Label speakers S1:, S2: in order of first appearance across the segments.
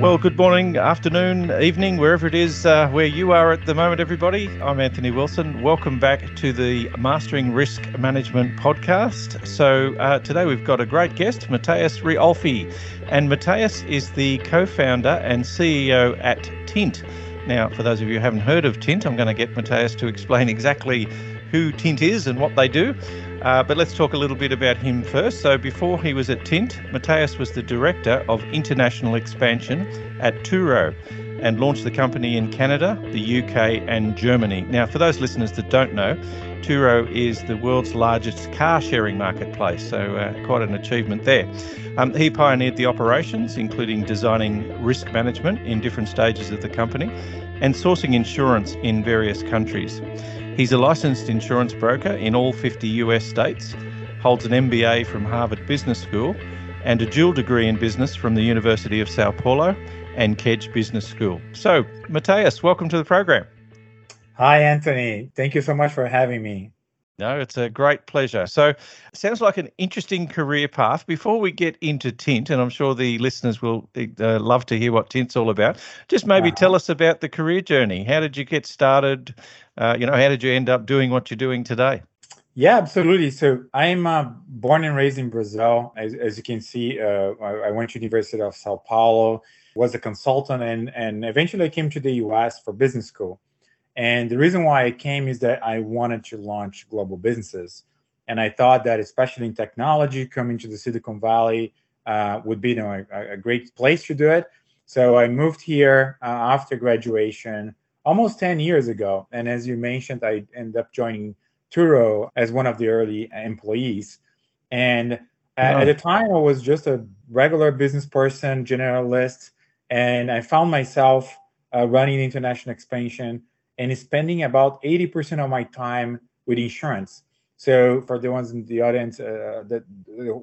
S1: Well, good morning, afternoon, evening, wherever it is uh, where you are at the moment, everybody. I'm Anthony Wilson. Welcome back to the Mastering Risk Management podcast. So, uh, today we've got a great guest, Matthias Riolfi. And Matthias is the co founder and CEO at Tint. Now, for those of you who haven't heard of Tint, I'm going to get Matthias to explain exactly who Tint is and what they do. Uh, but let's talk a little bit about him first. So, before he was at Tint, Matthias was the director of international expansion at Turo and launched the company in Canada, the UK, and Germany. Now, for those listeners that don't know, Turo is the world's largest car sharing marketplace, so uh, quite an achievement there. Um, he pioneered the operations, including designing risk management in different stages of the company and sourcing insurance in various countries. He's a licensed insurance broker in all 50 US states, holds an MBA from Harvard Business School, and a dual degree in business from the University of Sao Paulo and Kedge Business School. So, Matthias, welcome to the program.
S2: Hi, Anthony. Thank you so much for having me.
S1: No, it's a great pleasure. So, sounds like an interesting career path. Before we get into Tint, and I'm sure the listeners will uh, love to hear what Tint's all about, just maybe uh-huh. tell us about the career journey. How did you get started? Uh, you know, how did you end up doing what you're doing today?
S2: Yeah, absolutely. So I'm uh, born and raised in Brazil. As, as you can see, uh, I, I, went to University of Sao Paulo, was a consultant, and and eventually I came to the U.S. for business school. And the reason why I came is that I wanted to launch global businesses. And I thought that, especially in technology, coming to the Silicon Valley uh, would be you know, a, a, great place to do it. So I moved here uh, after graduation almost 10 years ago. And as you mentioned, I ended up joining Turo as one of the early employees. And at, at the time, I was just a regular business person, generalist. And I found myself uh, running international expansion and spending about 80% of my time with insurance. So for the ones in the audience uh, that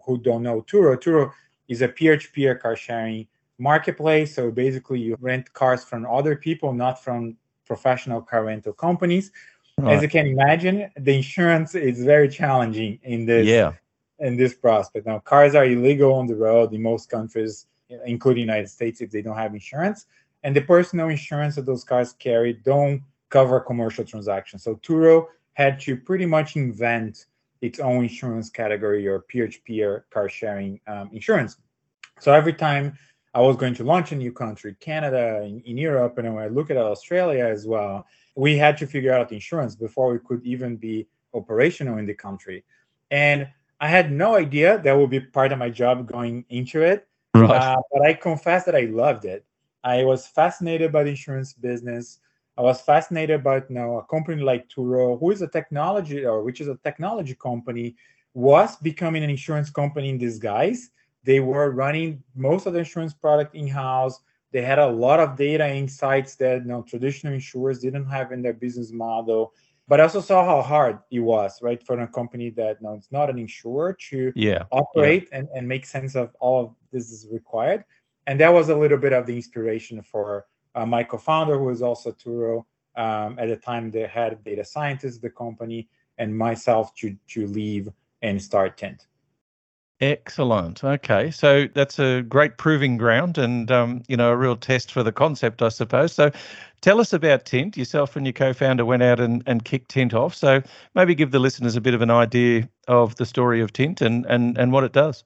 S2: who don't know Turo, Turo is a peer-to-peer car sharing marketplace. So basically, you rent cars from other people, not from professional car rental companies. Right. As you can imagine, the insurance is very challenging in this yeah. in this prospect. Now, cars are illegal on the road in most countries, including United States, if they don't have insurance. And the personal insurance that those cars carry don't cover commercial transactions. So Turo had to pretty much invent its own insurance category or peer-to-peer car sharing um, insurance. So every time I was going to launch a new country, Canada, in, in Europe, and when I look at Australia as well, we had to figure out insurance before we could even be operational in the country. And I had no idea that would be part of my job going into it. Right. Uh, but I confess that I loved it. I was fascinated by the insurance business. I was fascinated by you know, a company like Turo, who is a technology or which is a technology company, was becoming an insurance company in disguise. They were running most of the insurance product in-house. They had a lot of data insights that you know, traditional insurers didn't have in their business model. But I also saw how hard it was, right, for a company that you it's not an insurer to yeah. operate yeah. And, and make sense of all of this is required. And that was a little bit of the inspiration for uh, my co-founder, who is also Turo, um, at the time the head data scientist of the company, and myself to to leave and start Tint.
S1: Excellent. Okay, so that's a great proving ground, and um, you know a real test for the concept, I suppose. So, tell us about Tint. Yourself and your co-founder went out and, and kicked Tint off. So maybe give the listeners a bit of an idea of the story of Tint and and and what it does.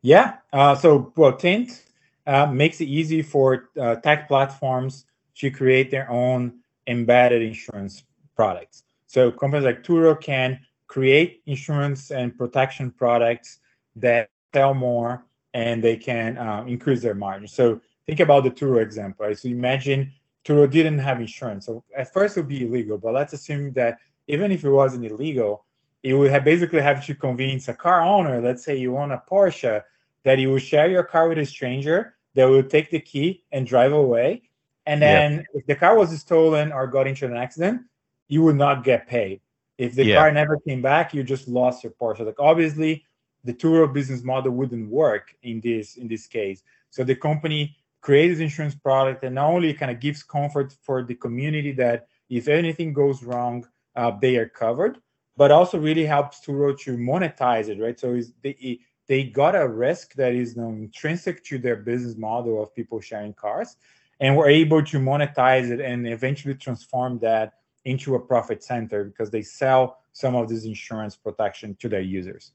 S2: Yeah. Uh, so well, Tint uh, makes it easy for uh, tech platforms to create their own embedded insurance products. So companies like Turo can create insurance and protection products that sell more and they can uh, increase their margin. So think about the Turo example. Right? So imagine Turo didn't have insurance. So at first it would be illegal, but let's assume that even if it wasn't illegal, it would have basically have to convince a car owner, let's say you own a Porsche, that you will share your car with a stranger that will take the key and drive away. And then if the car was stolen or got into an accident, you would not get paid. If the car never came back, you just lost your Porsche. Like obviously, the Turo business model wouldn't work in this in this case. So the company creates insurance product and not only kind of gives comfort for the community that if anything goes wrong, uh, they are covered, but also really helps Turo to monetize it, right? So the, they got a risk that is you know, intrinsic to their business model of people sharing cars and were able to monetize it and eventually transform that into a profit center because they sell some of this insurance protection to their users.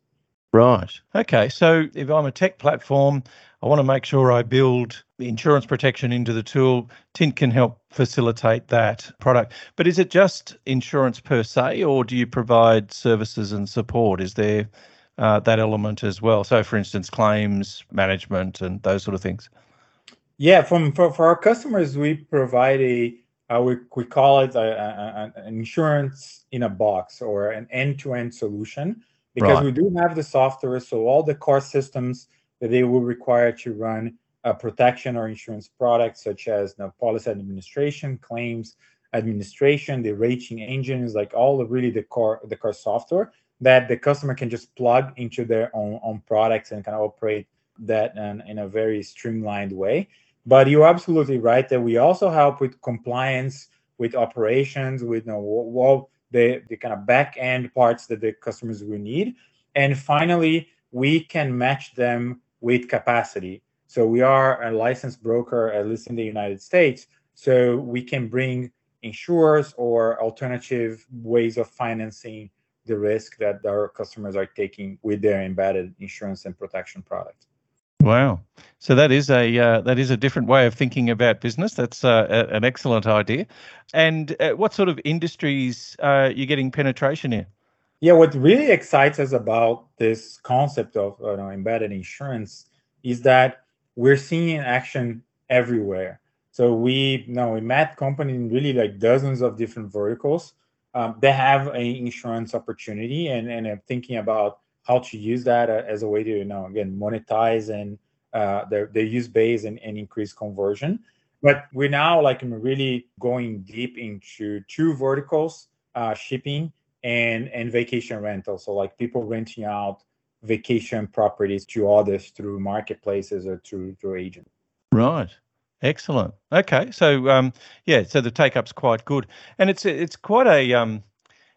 S1: Right. Okay. So if I'm a tech platform, I want to make sure I build insurance protection into the tool. Tint can help facilitate that product. But is it just insurance per se, or do you provide services and support? Is there uh, that element as well? So, for instance, claims management and those sort of things.
S2: Yeah, from for, for our customers, we provide a uh, we, we call it a, a, an insurance in a box or an end-to-end solution because right. we do have the software so all the core systems that they will require to run a protection or insurance products such as know, policy administration claims administration the rating engines like all the really the core the core software that the customer can just plug into their own, own products and kind of operate that in, in a very streamlined way but you're absolutely right that we also help with compliance, with operations, with you know, all the, the kind of back end parts that the customers will need. And finally, we can match them with capacity. So we are a licensed broker, at least in the United States. So we can bring insurers or alternative ways of financing the risk that our customers are taking with their embedded insurance and protection products.
S1: Wow. So that is a uh, that is a different way of thinking about business. That's uh, a, an excellent idea. And uh, what sort of industries are uh, you getting penetration in?
S2: Yeah, what really excites us about this concept of you know, embedded insurance is that we're seeing action everywhere. So we you know we met companies in really like dozens of different verticals. Um, they have an insurance opportunity, and and I'm thinking about how to use that uh, as a way to you know again monetize and uh, their, use base and, and increase conversion. But we're now like really going deep into two verticals uh, shipping and and vacation rental. So like people renting out vacation properties to others through marketplaces or through through agents
S1: right. Excellent. Okay. So um yeah so the take up's quite good. And it's it's quite a um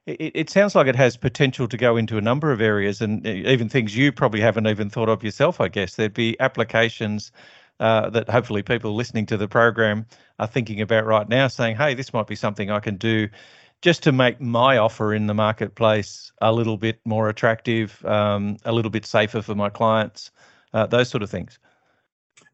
S1: it, it sounds like it has potential to go into a number of areas and even things you probably haven't even thought of yourself, I guess. There'd be applications uh, that hopefully people listening to the program are thinking about right now, saying, hey, this might be something I can do just to make my offer in the marketplace a little bit more attractive, um, a little bit safer for my clients, uh, those sort of things.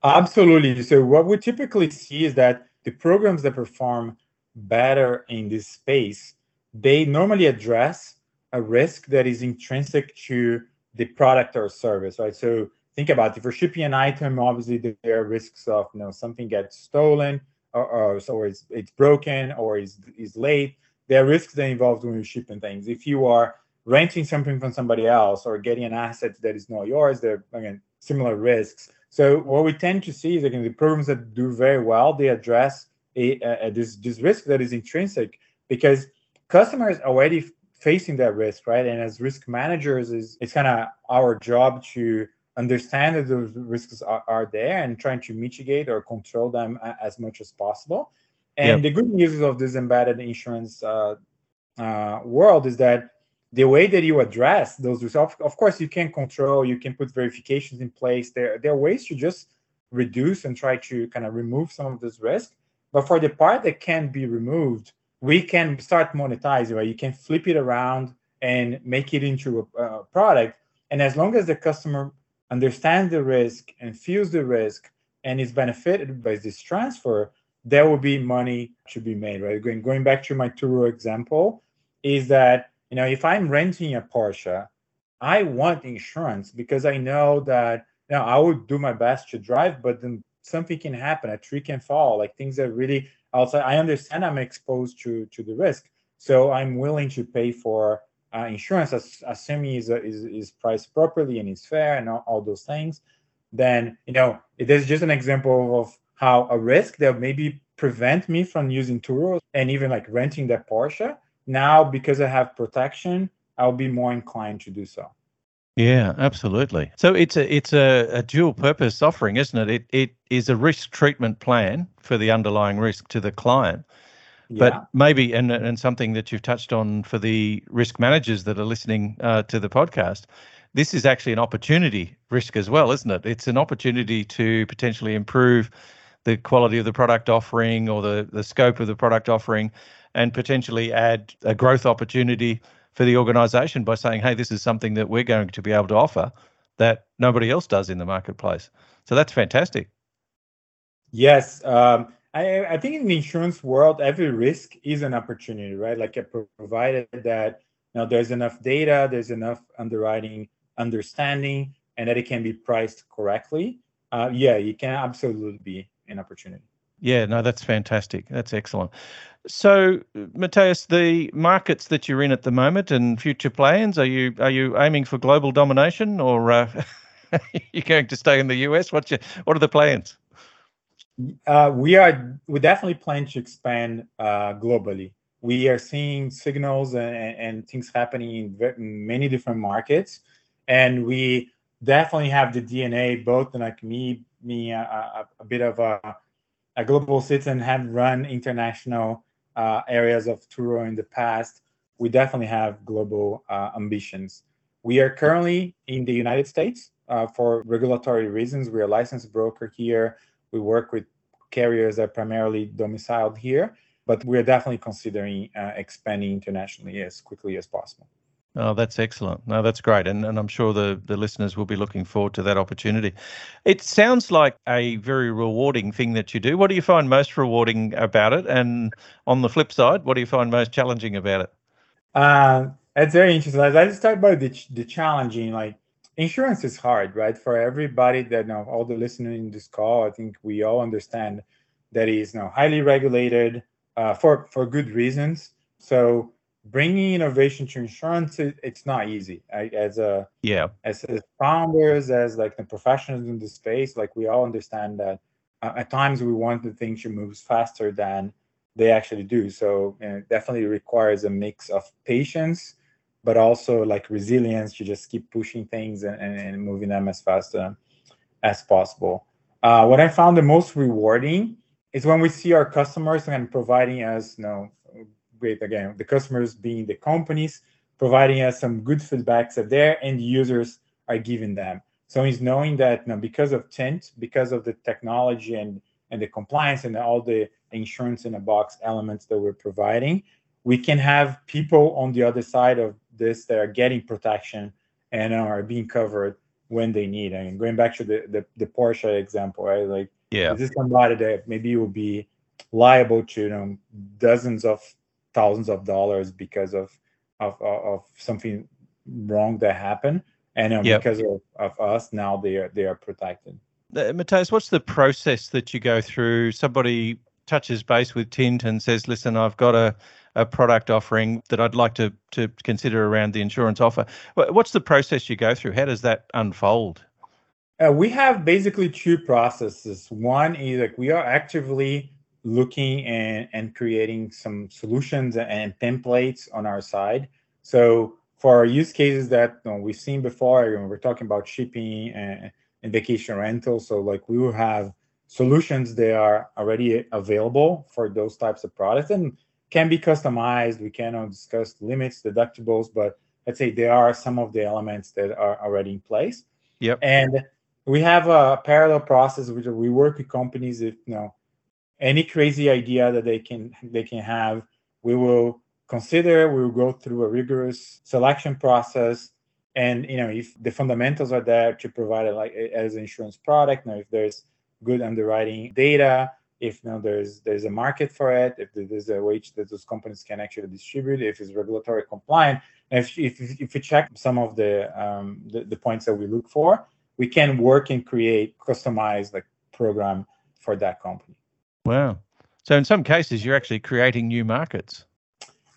S2: Absolutely. So, what we typically see is that the programs that perform better in this space they normally address a risk that is intrinsic to the product or service, right? So think about if you're shipping an item, obviously there are risks of you know something gets stolen or, or it's it's broken or is is late. There are risks that involved when you're shipping things. If you are renting something from somebody else or getting an asset that is not yours, there are again similar risks. So what we tend to see is again the programs that do very well, they address a, a, a this this risk that is intrinsic because customers already facing that risk, right? And as risk managers, is it's kind of our job to understand that those risks are, are, there and trying to mitigate or control them as much as possible. And yep. the good news of this embedded insurance uh, uh, world is that the way that you address those risks, of, of course, you can control, you can put verifications in place. There, there are ways to just reduce and try to kind of remove some of this risk. But for the part that can be removed, we can start monetizing, right? You can flip it around and make it into a, a product. And as long as the customer understands the risk and feels the risk and is benefited by this transfer, there will be money to be made, right? Going, going back to my Turo example, is that you know if I'm renting a Porsche, I want insurance because I know that you know I would do my best to drive, but then something can happen, a tree can fall, like things that really also i understand i'm exposed to to the risk so i'm willing to pay for uh, insurance as, assuming is, is is priced properly and is fair and all, all those things then you know it is just an example of how a risk that maybe prevent me from using Turo and even like renting that Porsche now because I have protection I'll be more inclined to do so.
S1: Yeah, absolutely. So it's a it's a, a dual purpose offering, isn't it? It it is a risk treatment plan for the underlying risk to the client. Yeah. But maybe and and something that you've touched on for the risk managers that are listening uh, to the podcast, this is actually an opportunity risk as well, isn't it? It's an opportunity to potentially improve the quality of the product offering or the, the scope of the product offering and potentially add a growth opportunity for the organization by saying, hey, this is something that we're going to be able to offer that nobody else does in the marketplace. So that's fantastic.
S2: Yes. Um, I, I think in the insurance world, every risk is an opportunity, right? Like provided that you know there's enough data, there's enough underwriting understanding, and that it can be priced correctly. Uh, yeah, it can absolutely be an opportunity.
S1: Yeah, no, that's fantastic. That's excellent. So, Mateus, the markets that you're in at the moment and future plans, are you are you aiming for global domination, or uh, are you going to stay in the US? What's your, what are the plans?
S2: Uh, we are we definitely plan to expand uh, globally. We are seeing signals and, and things happening in many different markets, and we definitely have the DNA. Both like me, me a, a, a bit of a, a, global citizen, have run international uh, areas of Turo in the past. We definitely have global uh, ambitions. We are currently in the United States uh, for regulatory reasons. We're a licensed broker here we work with carriers that are primarily domiciled here, but we're definitely considering uh, expanding internationally as quickly as possible.
S1: Oh, that's excellent. No, that's great. And, and I'm sure the, the listeners will be looking forward to that opportunity. It sounds like a very rewarding thing that you do. What do you find most rewarding about it? And on the flip side, what do you find most challenging about it?
S2: Uh, that's very interesting. Let's start by the, the challenging. Like insurance is hard, right? For everybody that know all the listeners in this call, I think we all understand that is know, highly regulated uh, for for good reasons. So bringing innovation to insurance, it, it's not easy. I, as a
S1: yeah,
S2: as, as founders, as like the professionals in the space, like we all understand that uh, at times we want the things to move faster than they actually do. So you know, it definitely requires a mix of patience but also like resilience to just keep pushing things and, and, and moving them as fast uh, as possible. Uh, what I found the most rewarding is when we see our customers and providing us, you know, great again, the customers being the companies, providing us some good feedbacks that their end users are giving them. So it's knowing that you know, because of Tint, because of the technology and and the compliance and all the insurance in a box elements that we're providing, we can have people on the other side of this that are getting protection and are being covered when they need. I mean, going back to the, the, the Porsche example, right? Like,
S1: yeah,
S2: this is somebody that maybe will be liable to you know dozens of thousands of dollars because of of of something wrong that happened, and um, yep. because of, of us now they are they are protected.
S1: Uh, Mateus, what's the process that you go through? Somebody touches base with Tint and says, "Listen, I've got a a product offering that I'd like to to consider around the insurance offer. What's the process you go through? How does that unfold?
S2: Uh, we have basically two processes. One is like we are actively looking and, and creating some solutions and templates on our side. So for our use cases that you know, we've seen before, you know, we're talking about shipping and, and vacation rental. So like we will have solutions that are already available for those types of products. And can be customized. We cannot discuss limits, deductibles, but let's say there are some of the elements that are already in place.
S1: Yep.
S2: And we have a parallel process which we work with companies if you know any crazy idea that they can they can have, we will consider, we will go through a rigorous selection process. And you know, if the fundamentals are there to provide it like as an insurance product, you know, if there's good underwriting data, if you there's there's a market for it, if there's a way that those companies can actually distribute, if it's regulatory compliant, if if if you check some of the, um, the the points that we look for, we can work and create customized like program for that company.
S1: Wow! So in some cases, you're actually creating new markets.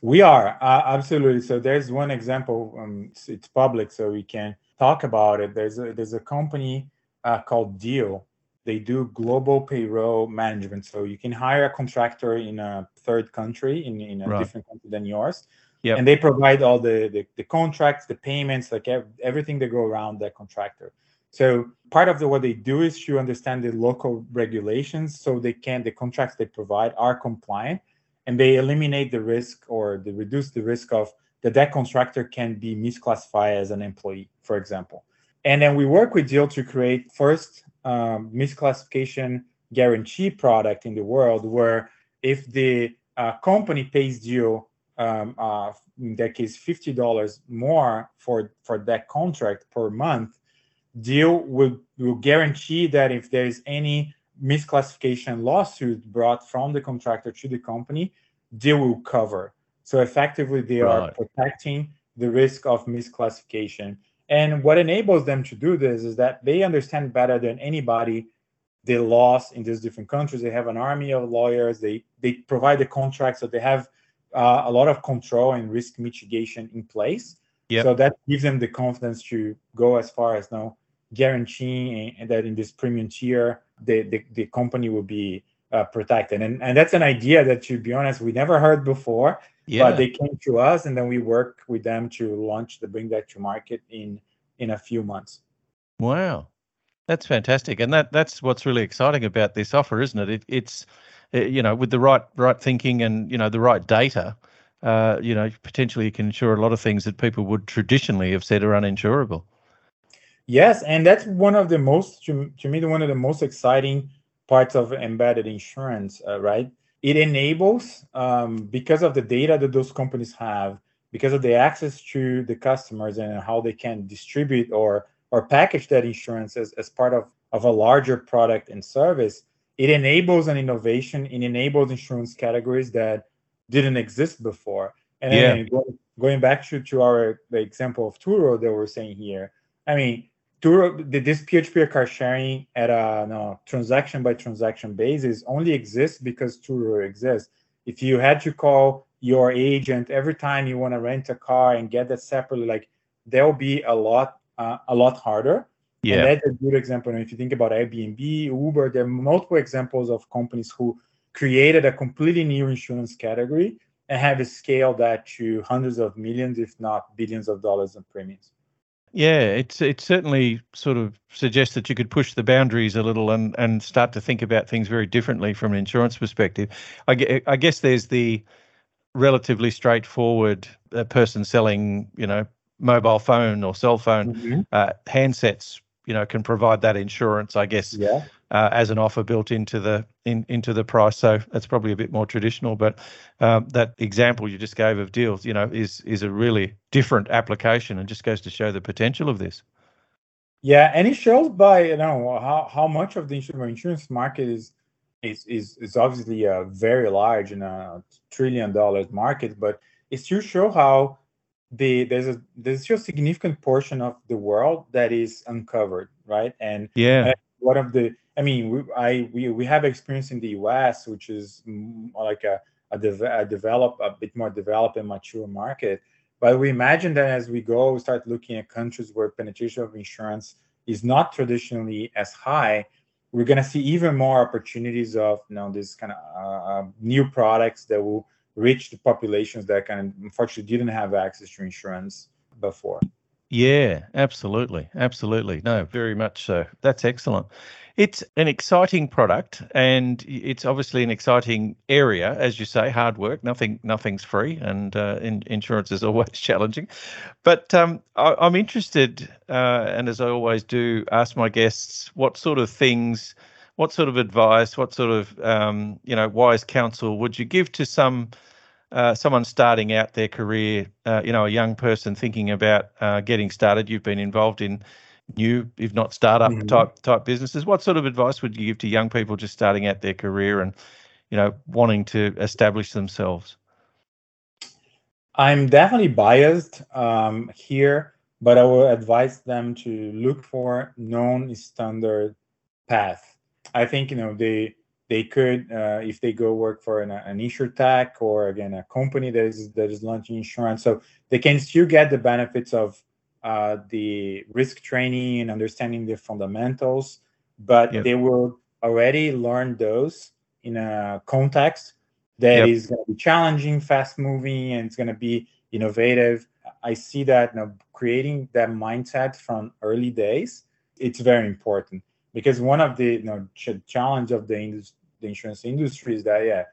S2: We are uh, absolutely. So there's one example. Um, it's, it's, public, so we can talk about it. There's a there's a company uh, called Deel. they do global payroll management. So you can hire a contractor in a third country, in, in a right. different country than yours.
S1: Yep.
S2: And they provide all the, the, the contracts, the payments, like everything that go around that contractor. So part of the, what they do is to understand the local regulations so they can the contracts they provide are compliant and they eliminate the risk or they reduce the risk of that that contractor can be misclassified as an employee, for example. And then we work with Deel to create first um, misclassification guarantee product in the world, where if the uh, company pays Deel, um, uh, in that case, fifty dollars more for for that contract per month, Deel will will guarantee that if there is any misclassification lawsuit brought from the contractor to the company, Deel will cover. So effectively, they right. are protecting the risk of misclassification. And what enables them to do this is that they understand better than anybody the laws in these different countries. They have an army of lawyers. They they provide the contracts, so they have uh, a lot of control and risk mitigation in place. Yep. So that gives them the confidence to go as far as now guaranteeing that in this premium tier, the, the, the company will be uh, protected. And, and that's an idea that, to be honest, we never heard before. Yeah. But they came to us, and then we work with them to launch the bring that to market in in a few months.
S1: Wow, that's fantastic, and that that's what's really exciting about this offer, isn't it? it it's uh, you know with the right right thinking and you know the right data. Uh, you know, potentially you can insure a lot of things that people would traditionally have said are uninsurable.
S2: Yes, and that's one of the most to, to me one of the most exciting parts of embedded insurance, uh, right? It enables um, because of the data that those companies have, because of the access to the customers and how they can distribute or or package that insurance as, as part of, of a larger product and service. It enables an innovation. It enables insurance categories that didn't exist before. And yeah. going, going back to, to our the example of Turo that we're saying here, I mean, Turo, this peer-to-peer car sharing at a no, transaction by transaction basis only exists because Turo exists. If you had to call your agent every time you want to rent a car and get that separately, like there'll be a lot, uh, a lot harder. Yeah, and that's a good example. And if you think about Airbnb, Uber, there are multiple examples of companies who created a completely new insurance category and have scaled that to hundreds of millions, if not billions of dollars in premiums.
S1: Yeah, it's it certainly sort of suggests that you could push the boundaries a little and and start to think about things very differently from an insurance perspective. I, I guess there's the relatively straightforward uh, person selling, you know, mobile phone or cell phone mm-hmm. uh, handsets. You know, can provide that insurance. I guess.
S2: Yeah
S1: as an offer built into the in, into the price. So that's probably a bit more traditional. But um, that example you just gave of Deel's, you know, is is a really different application and just goes to show the potential of this.
S2: Yeah, and it shows by you know how, how much of the insurance market is is is, is obviously a very large and a trillion dollars market, but it still show how the there's a there's still a significant portion of the world that is uncovered, right? And
S1: yeah,
S2: one of the I mean, we, I we, we have experience in the U.S., which is like a a, de- a develop a bit more developed and mature market. But we imagine that as we go, we start looking at countries where penetration of insurance is not traditionally as high. We're going to see even more opportunities of you know this kind of uh, uh, new products that will reach the populations that kind of unfortunately didn't have access to insurance before.
S1: Yeah, absolutely. Absolutely. No, very much so. That's excellent. It's an exciting product and it's obviously an exciting area, as you say, hard work. Nothing, nothing's free, and uh, in, insurance is always challenging. But um, I, am interested, uh, and as I always do, ask my guests what sort of things, what sort of advice, what sort of um, you know wise counsel would you give to some uh, someone starting out their career, uh, you know, a young person thinking about uh, getting started. You've been involved in new, if not startup mm-hmm. type type businesses. What sort of advice would you give to young people just starting out their career and, you know, wanting to establish themselves?
S2: I'm definitely biased um, here, but I will advise them to look for known standard path. I think you know they they could, uh, if they go work for an, an tech or again a company that is that is launching insurance, so they can still get the benefits of uh, the risk training and understanding the fundamentals, but yep. they will already learn those in a context that yep. is going to be challenging, fast moving, and it's going to be innovative. I see that you know, creating that mindset from early days, it's very important because one of the you know ch- challenge of the, indus- the insurance industry is that yeah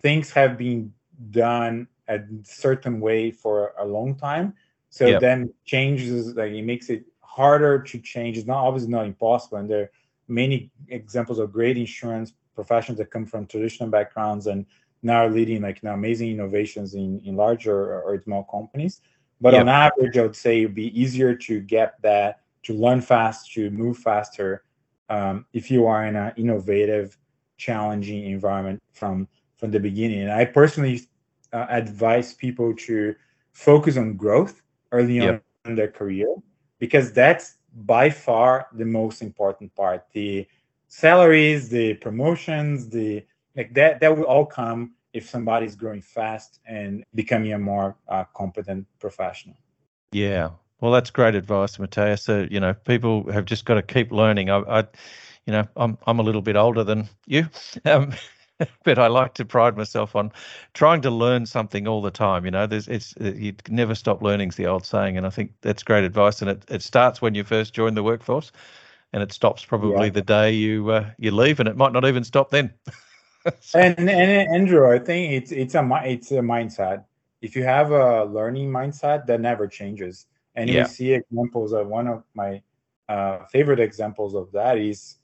S2: things have been done a certain way for a long time. So yep. then changes like it makes it harder to change. It's not obviously not impossible, and there are many examples of great insurance professionals that come from traditional backgrounds and now are leading like know, amazing innovations in in larger or small companies. But yep. on average, I would say it'd be easier to get that to learn fast, to move faster, um, if you are in an innovative, challenging environment from from the beginning. And I personally uh, advise people to focus on growth early yep. on in their career because that's by far the most important part. The salaries, the promotions, the like that that will all come if somebody's growing fast and becoming a more uh, competent professional.
S1: Yeah. Well, that's great advice, Matthias. So, you know, people have just got to keep learning. I, I you know, I'm I'm a little bit older than you. Um, but I like to pride myself on trying to learn something all the time. You know, there's it's uh, you never stop learning is the old saying, and I think that's great advice. And it, it starts when you first join the workforce, and it stops probably yeah. the day you uh, you leave, and it might not even stop then.
S2: so. and, and Andrew, I think it's it's a it's a mindset. If you have a learning mindset, that never changes. And yeah. you see examples of one of my uh, favorite examples of that is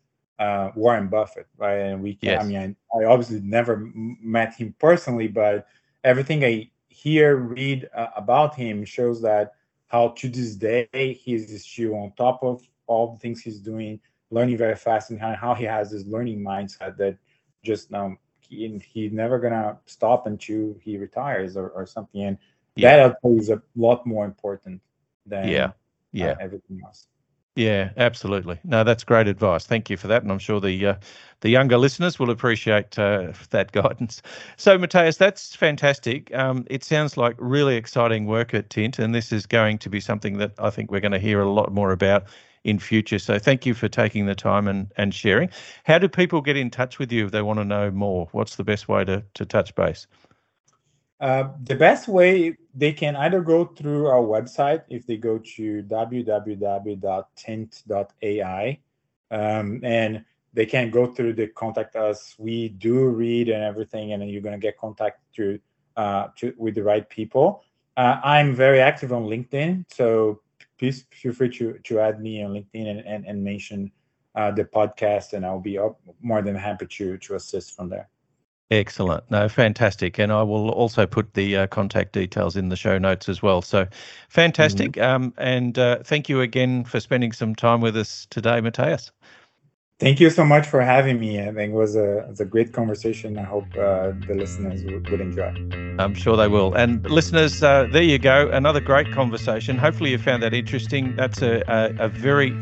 S2: uh, Warren Buffett, right? And we, can, yes. I mean, I, I, obviously never met him personally, but everything I hear, read uh, about him shows that how to this day he's still on top of all the things he's doing, learning very fast, and how he has this learning mindset that just um, he, he's never gonna stop until he retires or, or something. And yeah. that is a lot more important than
S1: yeah, yeah, uh,
S2: everything else.
S1: Yeah, absolutely. No, that's great advice. Thank you for that, and I'm sure the uh, the younger listeners will appreciate uh, that guidance. So, Matthias, that's fantastic. Um, it sounds like really exciting work at Tint, and this is going to be something that I think we're going to hear a lot more about in future. So, thank you for taking the time and and sharing. How do people get in touch with you if they want to know more? What's the best way to to touch base?
S2: Uh, the best way they can either go through our website if they go to www.tint.ai um, and they can go through the contact us. We do read and everything and you're going to get contact to, uh, to with the right people. Uh, i'm very active on linkedin so please feel free to, to add me on linkedin and, and, and mention uh, the podcast and i'll be more than happy to, to assist from there
S1: Excellent. No, fantastic. And I will also put the uh, contact details in the show notes as well. So fantastic. Mm-hmm. Um, and uh, thank you again for spending some time with us today, Matthias.
S2: Thank you so much for having me. I think it was a, it was a great conversation. I hope uh, the listeners would, would, enjoy.
S1: I'm sure they will. And listeners, uh, there you go. Another great conversation. Hopefully, you found that interesting. That's a, a, a very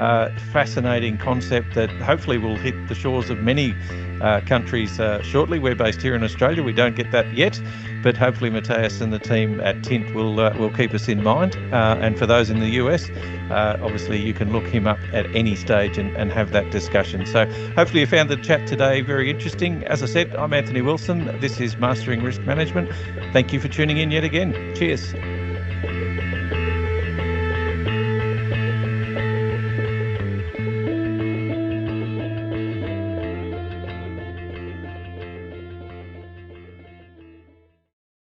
S1: uh, fascinating concept that hopefully will hit the shores of many uh, countries uh, shortly. We're based here in Australia. We don't get that yet, but hopefully Matthias and the team at Tint will uh, will keep us in mind. Uh, and for those in the US, uh, obviously you can look him up at any stage and, and have that discussion. So hopefully you found the chat today very interesting. As I said, I'm Anthony Wilson. This is Mastering Risk Management. Thank you for tuning in yet again. Cheers.